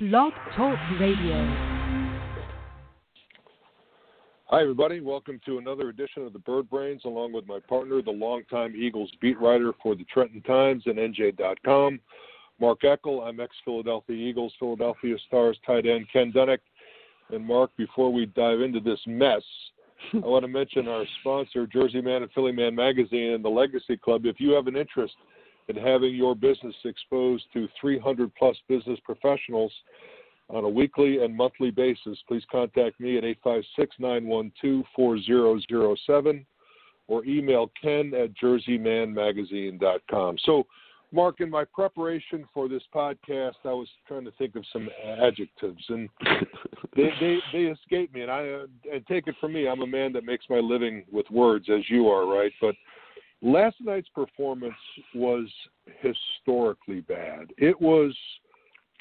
Blog Talk Radio. Hi, everybody. Welcome to another edition of the Bird Brains, along with my partner, the longtime Eagles beat writer for the Trenton Times and NJ.com, Mark Eckel. I'm ex Philadelphia Eagles, Philadelphia Stars tight end Ken Dunek. And Mark, before we dive into this mess, I want to mention our sponsor, Jersey Man and Philly Man Magazine and the Legacy Club. If you have an interest in having your business exposed to 300 plus business professionals on a weekly and monthly basis, please contact me at 856 912 4007 or email ken at jerseymanmagazine.com. So, Mark, in my preparation for this podcast, I was trying to think of some adjectives, and they they, they escape me. And I and take it from me, I'm a man that makes my living with words, as you are, right? But last night's performance was historically bad. It was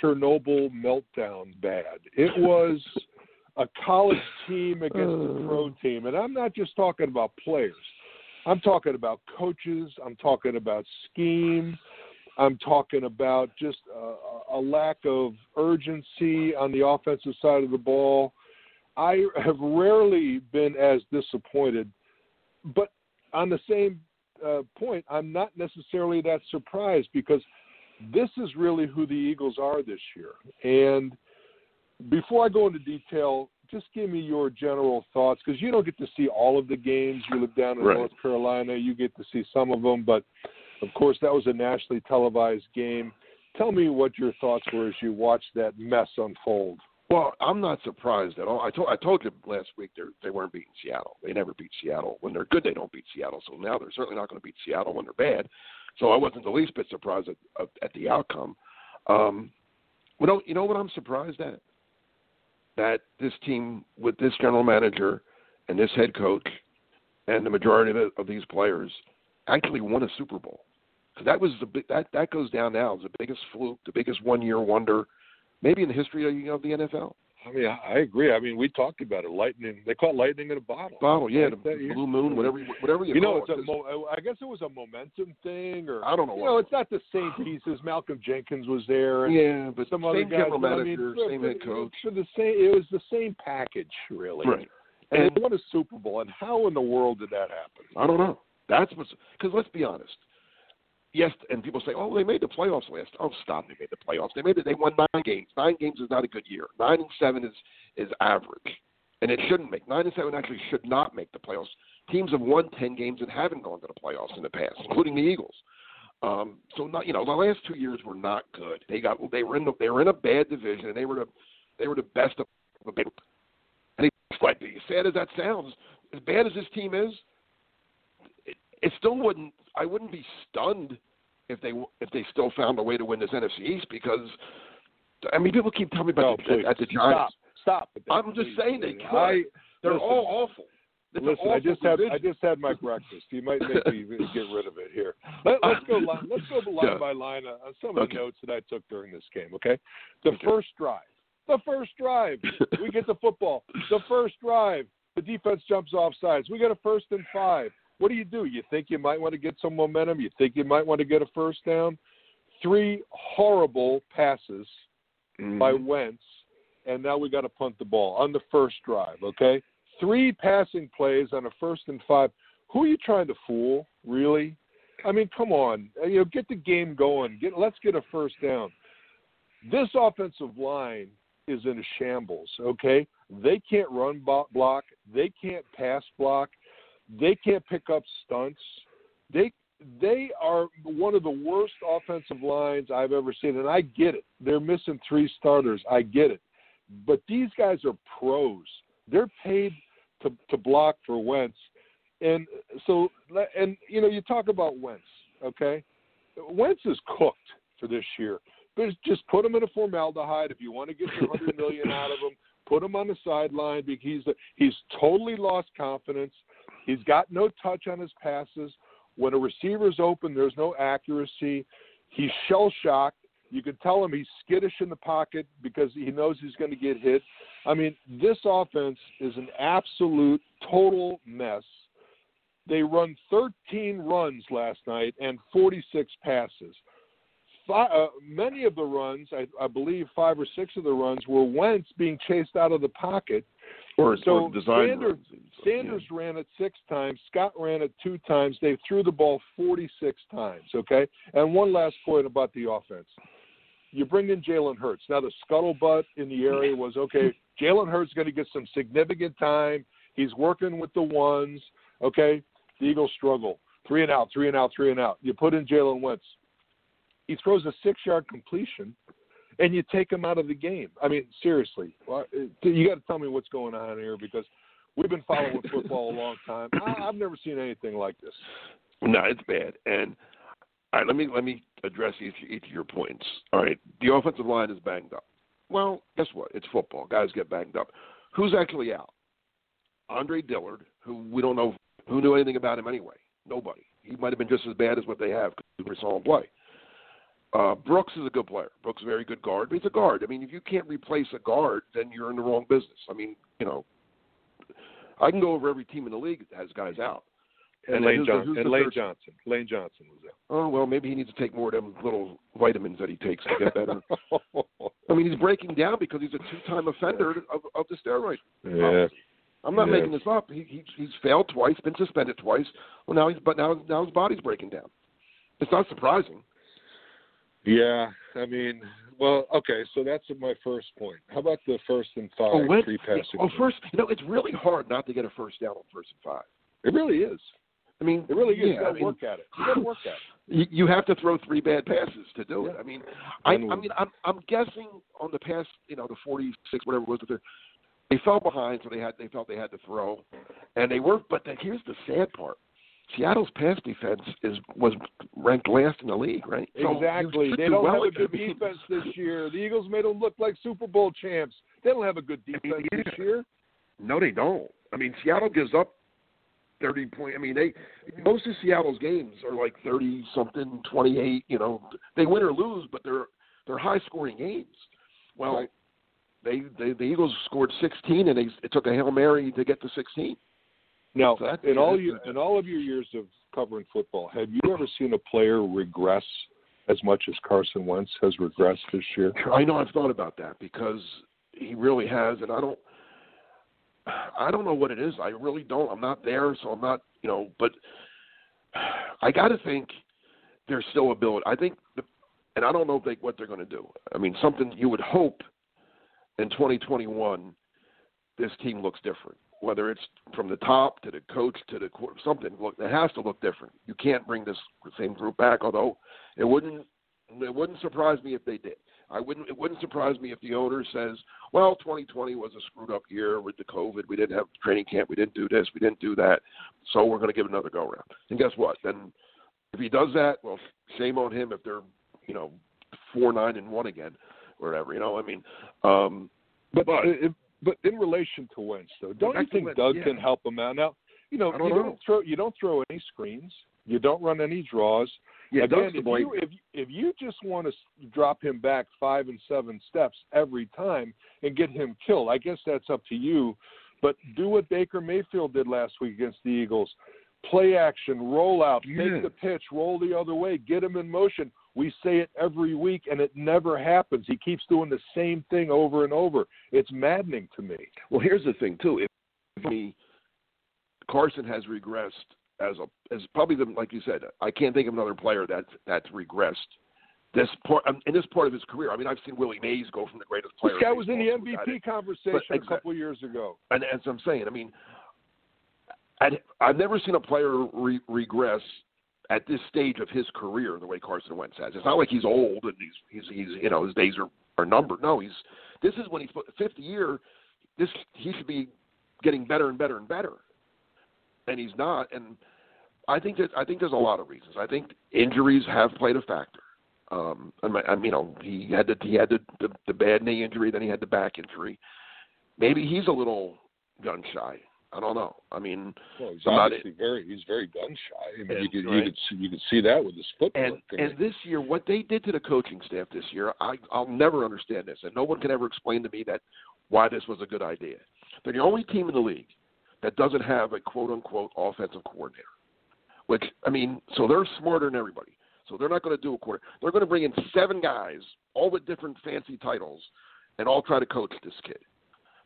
Chernobyl meltdown bad. It was a college team against a pro team, and I'm not just talking about players. I'm talking about coaches. I'm talking about scheme. I'm talking about just a, a lack of urgency on the offensive side of the ball. I have rarely been as disappointed, but on the same uh, point, I'm not necessarily that surprised because this is really who the Eagles are this year. And before I go into detail, just give me your general thoughts because you don't get to see all of the games. You live down in Right. North Carolina, you get to see some of them, but of course that was a nationally televised game. Tell me what your thoughts were as you watched that mess unfold. Well, I'm not surprised at all. I told I told you last week they they weren't beating Seattle. They never beat Seattle. When they're good, they don't beat Seattle. So now they're certainly not going to beat Seattle when they're bad. So I wasn't the least bit surprised at at, the outcome. Um, you know, you know what I'm surprised at? That this team with this general manager and this head coach and the majority of, the, of these players actually won a Super Bowl. 'Cause that was the that that goes down now as the biggest fluke, the biggest one year wonder, maybe in the history of, of the NFL. I mean, I I agree. I mean, we talked about it. Lightning. They call it lightning in a bottle. Bottle, yeah, Like the that, blue moon, whatever, you- whatever you, You know, call it's it. a. Mo- I guess it was a momentum thing, or I don't know You know, it's not the same pieces. Malcolm Jenkins was there, and yeah, but some other guys. general but I manager, mean, for- same head coach, For the same, it was the same package, really. right? And, And they won a Super Bowl. And how in the world did that happen? I don't know. That's what's because let's be honest. Yes, and people say, "Oh, they made the playoffs last." Oh, stop! They made the playoffs. They made it. They won nine games. Nine games is not a good year. Nine and seven is is average, and it shouldn't make. Nine and seven actually should not make the playoffs. Teams have won ten games and haven't gone to the playoffs in the past, including the Eagles. Um, so not you know the last two years were not good. They got they were in the, they were in a bad division and they were the they were the best of the big. And it's like as sad as that sounds, as bad as this team is, it, still wouldn't. I wouldn't be stunned if they if they still found a way to win this NFC East because I mean people keep telling me No, about the, at the Giants. Stop. Stop. I'm just please. saying they could. I, They're listen, all awful. It's Listen, I awful just had. I just had my breakfast. You might make me get rid of it here. Let, let's go line, let's go line Yeah. by line on on some of Okay. the notes that I took during this game. Okay, the Okay. first drive, the first drive, we get the football. The first drive, the defense jumps off sides. We get a first and five. What do you do? You think you might want to get some momentum? You think you might want to get a first down? Three horrible passes by Mhm. Wentz, and now we got to punt the ball on the first drive. Okay, three passing plays on a first and five. Who are you trying to fool? Really? I mean, come on. Uh, You know, get the game going. Get let's get a first down. This offensive line is in a shambles. Okay, they can't run block. They can't pass block. They can't pick up stunts. They they are one of the worst offensive lines I've ever seen, and I get it. They're missing three starters. I get it, but these guys are pros. They're paid to to block for Wentz, and so and you know you talk about Wentz, okay? Wentz is cooked for this year. But just put him in a formaldehyde if you want to get your hundred million out of him. Put him on the sideline because he's he's totally lost confidence. He's got no touch on his passes. When a receiver's open, there's no accuracy. He's shell shocked. You can tell him he's skittish in the pocket because he knows he's going to get hit. I mean, this offense is an absolute total mess. They run 13 runs last night and 46 passes. Five, uh, many of the runs, I, I believe five or six of the runs, were Wentz being chased out of the pocket. Or, So or Sanders-. So, Sanders ran it six times. Scott ran it two times. They threw the ball 46 times. Okay. And one last point about the offense. You bring in Jalen Hurts. Now the scuttlebutt in the area was okay. Jalen Hurts is going to get some significant time. He's working with the ones. Okay. The Eagles struggle. Three and out. Three and out. Three and out. You put in Jalen Wentz. He throws a six-yard completion, and you take him out of the game. I mean, seriously, uh, you got to tell me what's going on here because we've been following football a long time. I, I've never seen anything like this. No, it's bad. And all right, let me let me address each each of your points. All right, the offensive line is banged up. Well, guess what? It's football. Guys get banged up. Who's actually out? Andre Dillard, who we don't know who knew anything about him anyway. Nobody. He might have been just as bad as what they have because we saw him play. Uh, Brooks is a good player. Brooks is a very good guard, but he's a guard. I mean, if you can't replace a guard, then you're in the wrong business. I mean, you know, I can go over every team in the league that has guys out. And, And Lane, who's the- who's and Lane Johnson. Lane Johnson was there. Oh well, maybe he needs to take more of them little vitamins that he takes to get better. I mean, he's breaking down because he's a two-time offender of, of the steroid. yeah. I'm not Yeah. making this up. He, he he's failed twice, been suspended twice. Well, now he's but now now his body's breaking down. It's not surprising. Yeah. I mean, well, okay. So that's my first point. How about the first and five oh, when, three passing? oh, plays? first, you know, it's really hard not to get a first down on first and five. It really is. I mean, It really is. Yeah, you got to I mean, work at it. You got to work at it. you, you have to throw three bad passes to do it. I mean, I, I mean, I'm I'm guessing on the pass, you know, the 46 whatever it was, that they they fell behind, so they had they felt they had to throw, and they were. But the, here's the sad part: Seattle's pass defense is was ranked last in the league, right? Exactly. They do don't well have a good I mean, defense this year. The Eagles made them look like Super Bowl champs. They don't have a good defense yeah. this year. No, they don't. I mean, Seattle gives up thirty point. I mean, they most of Seattle's games are like thirty something, twenty eight. You know, they win or lose, but they're they're high scoring games. Well, Right. they, they the Eagles scored sixteen, and they it took a hail mary to get to sixteen. Now, that's- in all you in all of your years of covering football, have you ever seen a player regress as much as Carson Wentz has regressed this year? I know I've thought about that because he really has, and I don't. I don't know what it is. I really don't. I'm not there, so I'm not. You know, but I got to think there's still ability. I think, the, and I don't know if they, what they're going to do. I mean, something you would hope in 2021, this team looks different. Whether it's from the top to the coach to the court, something look it has to look different. You can't bring this same group back. Although it wouldn't, it wouldn't surprise me if they did. I wouldn't. It wouldn't surprise me if the owner says, "Well, 2020 was a screwed up year with the COVID. We didn't have training camp. We didn't do this. We didn't do that. So we're going to give it another go round." And guess what? Then, if he does that, well, shame on him. If they're, you know, four nine and one again, whatever. You know, I mean, um, But But- uh, but in relation to Wentz, though, don't you think Wentz, Doug yeah. can help him out? Now, you know, don't you know. don't throw you don't throw any screens. You don't run any draws. yeah, Again, if you if if you just want to drop him back five and seven steps every time and get him killed, I guess that's up to you. But do what Baker Mayfield did last week against the Eagles. Play action, roll out, Yeah. take the pitch, roll the other way, get him in motion. We say it every week, and it never happens. He keeps doing the same thing over and over. It's maddening to me. Well, here's the thing too. If me, Carson has regressed as a as probably the like you said. I can't think of another player that's that's regressed this part um, in this part of his career. I mean, I've seen Willie Mays go from the greatest player. This guy was in the baseball to a guy MVP conversation But a couple years ago. and as I'm saying, I mean, I'd, I've never seen a player re- regress at this stage of his career the way Carson Wentz has. It's not like he's old and he's he's, he's you know his days are, are numbered. No, he's this is when he's fifth year. This he should be getting better and better and better, and he's not. And I think that I think there's a lot of reasons. I think injuries have played a factor. Um, I mean, you know, he had the he had the, the the bad knee injury, then he had the back injury. Maybe he's a little gun shy. I don't know. I mean, Well, he's not- obviously very he's very gun shy. I mean, And- you could you could see, you could see that with his footwork. and and this year, what they did to the coaching staff this year, I I'll never understand this, and no one can ever explain to me that why this was a good idea. They're the only team in the league that doesn't have a quote unquote offensive coordinator. Which I mean, so they're smarter than everybody. So they're not going to do a quarter. They're going to bring in seven guys, all with different fancy titles, and all try to coach this kid.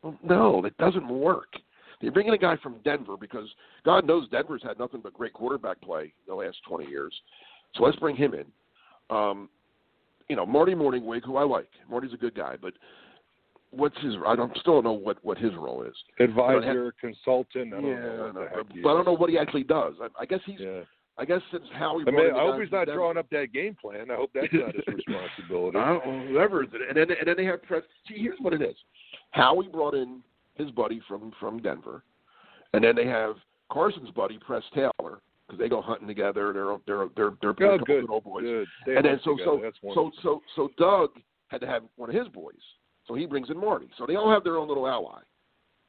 Well, no, that doesn't work. They bring in a guy from Denver because God knows Denver's had nothing but great quarterback play the last 20 years. So let's bring him in. Um, you know, Marty Mornhinweg, who I like. Marty's a good guy, but what's his? I don't still don't know what what his role is. Advisor, consultant. I don't yeah, know what the heck he but I don't know what he actually does. I, I guess he's. Yeah. I guess since Howie. I, mean, I hope he's not drawing up that game plan. I hope that's not his responsibility. I don't know, whoever is it. And then and then they have press. See, here's what it is. Howie brought in his buddy from from Denver, and then they have Carson's buddy Press Taylor because they go hunting together. They're they're they're they're a Oh, good. good old boys. Good. And then so together. so so so so Doug had to have one of his boys. So he brings in Marty. So they all have their own little ally.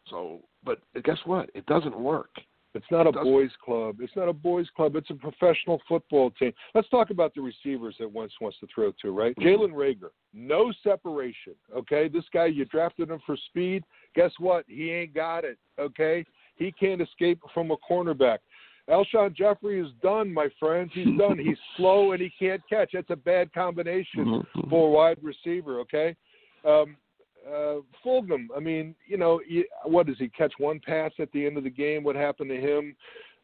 So, but guess what? It doesn't work. It's not a boys' club. It's not a boys' club. It's a professional football team. Let's talk about the receivers that Wentz wants to throw to, right? Mhm. Jalen Reagor, no separation. Okay, this guy you drafted him for speed. Guess what? He ain't got it. Okay, he can't escape from a cornerback. Alshon Jeffery is done, my friends. He's done. He's slow and he can't catch. That's a bad combination for a wide receiver. Okay. Um, uh, Fulgham, I mean, you know, what does he catch one pass at the end of the game? What happened to him?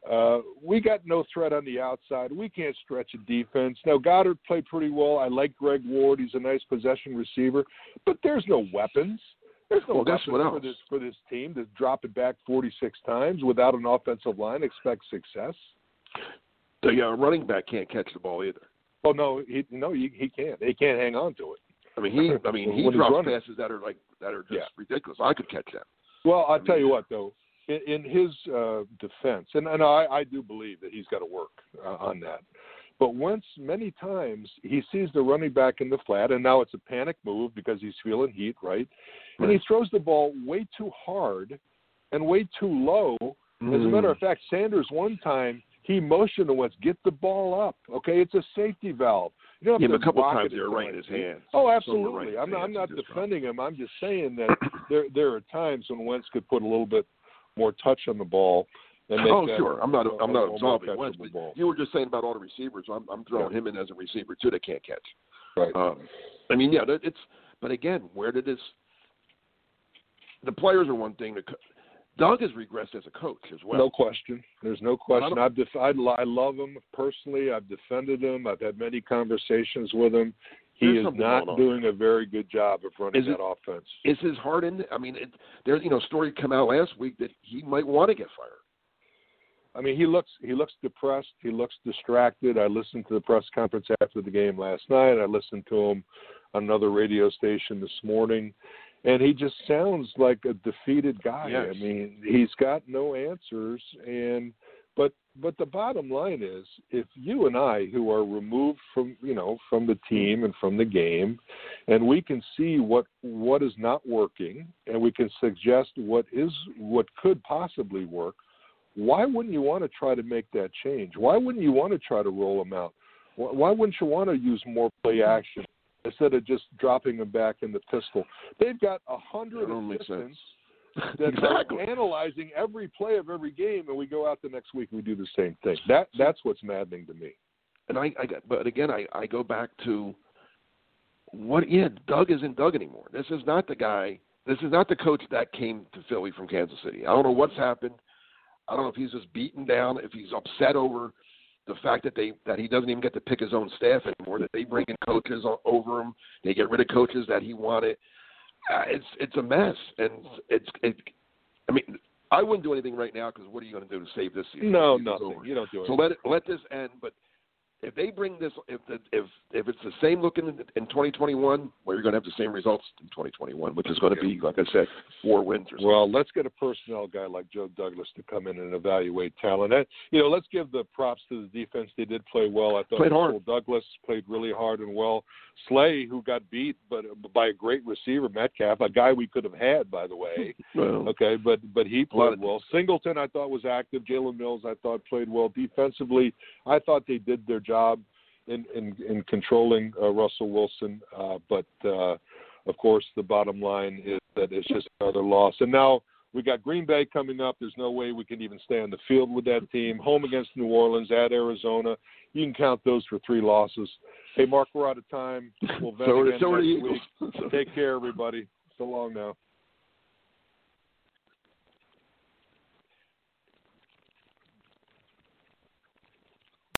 Uh, we got no threat on the outside. We can't stretch a defense. Now Goedert played pretty well. I like Greg Ward. He's a nice possession receiver, but there's no weapons. There's no Well, guess weapons for this for this team to drop it back 46 times without an offensive line. Expect success. The uh, running back can't catch the ball either. Oh no, he no, he, he can't. He can't hang on to it. I mean, he. I mean, he drops passes that are like that are just Yeah. ridiculous. I could catch them. Well, I'll I tell you what, though, in, in his uh, defense, and, and I, I do believe that he's got to work uh, on that. But once, many times, he sees the running back in the flat, and now it's a panic move because he's feeling heat, right? And he throws the ball way too hard and way too low. As a Mm. matter of fact, Sanders one time he motioned to us, get the ball up. Okay, it's a safety valve. You Yeah, but a couple times they were right in his hands. Oh, absolutely. I'm not, I'm not defending him. I'm just saying that there there are times when Wentz could put a little bit more touch on the ball and make oh, that sure. I'm not. a- I'm not absolving Wentz, but ball. you were just saying about all the receivers. I'm, I'm throwing Yeah. him in as a receiver too that can't catch. Right. Um, I mean, yeah, it's. But again, where did this? The players are one thing. The Doug has regressed as a coach as well. no question. There's no question. I've def- I, I love him personally. I've defended him. I've had many conversations with him. He There's is not doing a very good job of running Is it- that offense. Is his heart in? I mean, it, there's you know story come out last week that he might want to get fired. I mean, he looks he looks depressed. He looks distracted. I listened to the press conference after the game last night. I listened to him on another radio station this morning, and he just sounds like a defeated guy. Yes. I mean, he's got no answers. And but but the bottom line is, if you and I, who are removed from you know from the team and from the game, and we can see what what is not working, and we can suggest what is what could possibly work why wouldn't you want to try to make that change? Why wouldn't you want to try to roll them out? Why why wouldn't you want to use more play action instead of just dropping them back in the pistol? They've got a hundred assistants that exactly. are analyzing every play of every game, and we go out the next week and we do the same thing. That that's what's maddening to me. And I, I got, but again, I, I go back to what? Yeah, Doug isn't Doug anymore. This is not the guy. This is not the coach that came to Philly from Kansas City. I don't know what's happened. I don't know if he's just beaten down, if he's upset over the fact that they that he doesn't even get to pick his own staff anymore. That they bring in coaches o- over him, they get rid of coaches that he wanted. Uh, it's it's a mess, and it's it. I mean, I wouldn't do anything right now because what are you going to do to save this season? No, nothing. You don't do it. So let it let this end. But if they bring this, if the, if if it's the same looking in, in 2021, well, you're going to have the same results in 2021, which is going to be, like I said, four wins or something. Well, let's get a personnel guy like Joe Douglas to come in and evaluate talent. And, you know, let's give the props to the defense. They did play well. I thought Played hard. Douglas played really hard and well. Slay, who got beat, but by a great receiver, Metcalf, a guy we could have had, by the way. Well, Okay, but but he played well. Singleton, I thought was active. Jalen Mills, I thought played well defensively. I thought they did their job in in, in controlling uh, Russell Wilson. Uh, but uh, of course, the bottom line is that it's just another loss. And now We got Green Bay coming up. There's no way we can even stay on the field with that team. Home against New Orleans, at Arizona. You can count those for three losses. Hey, Mark, we're out of time. We'll so, so next week. Take care, everybody. So long now.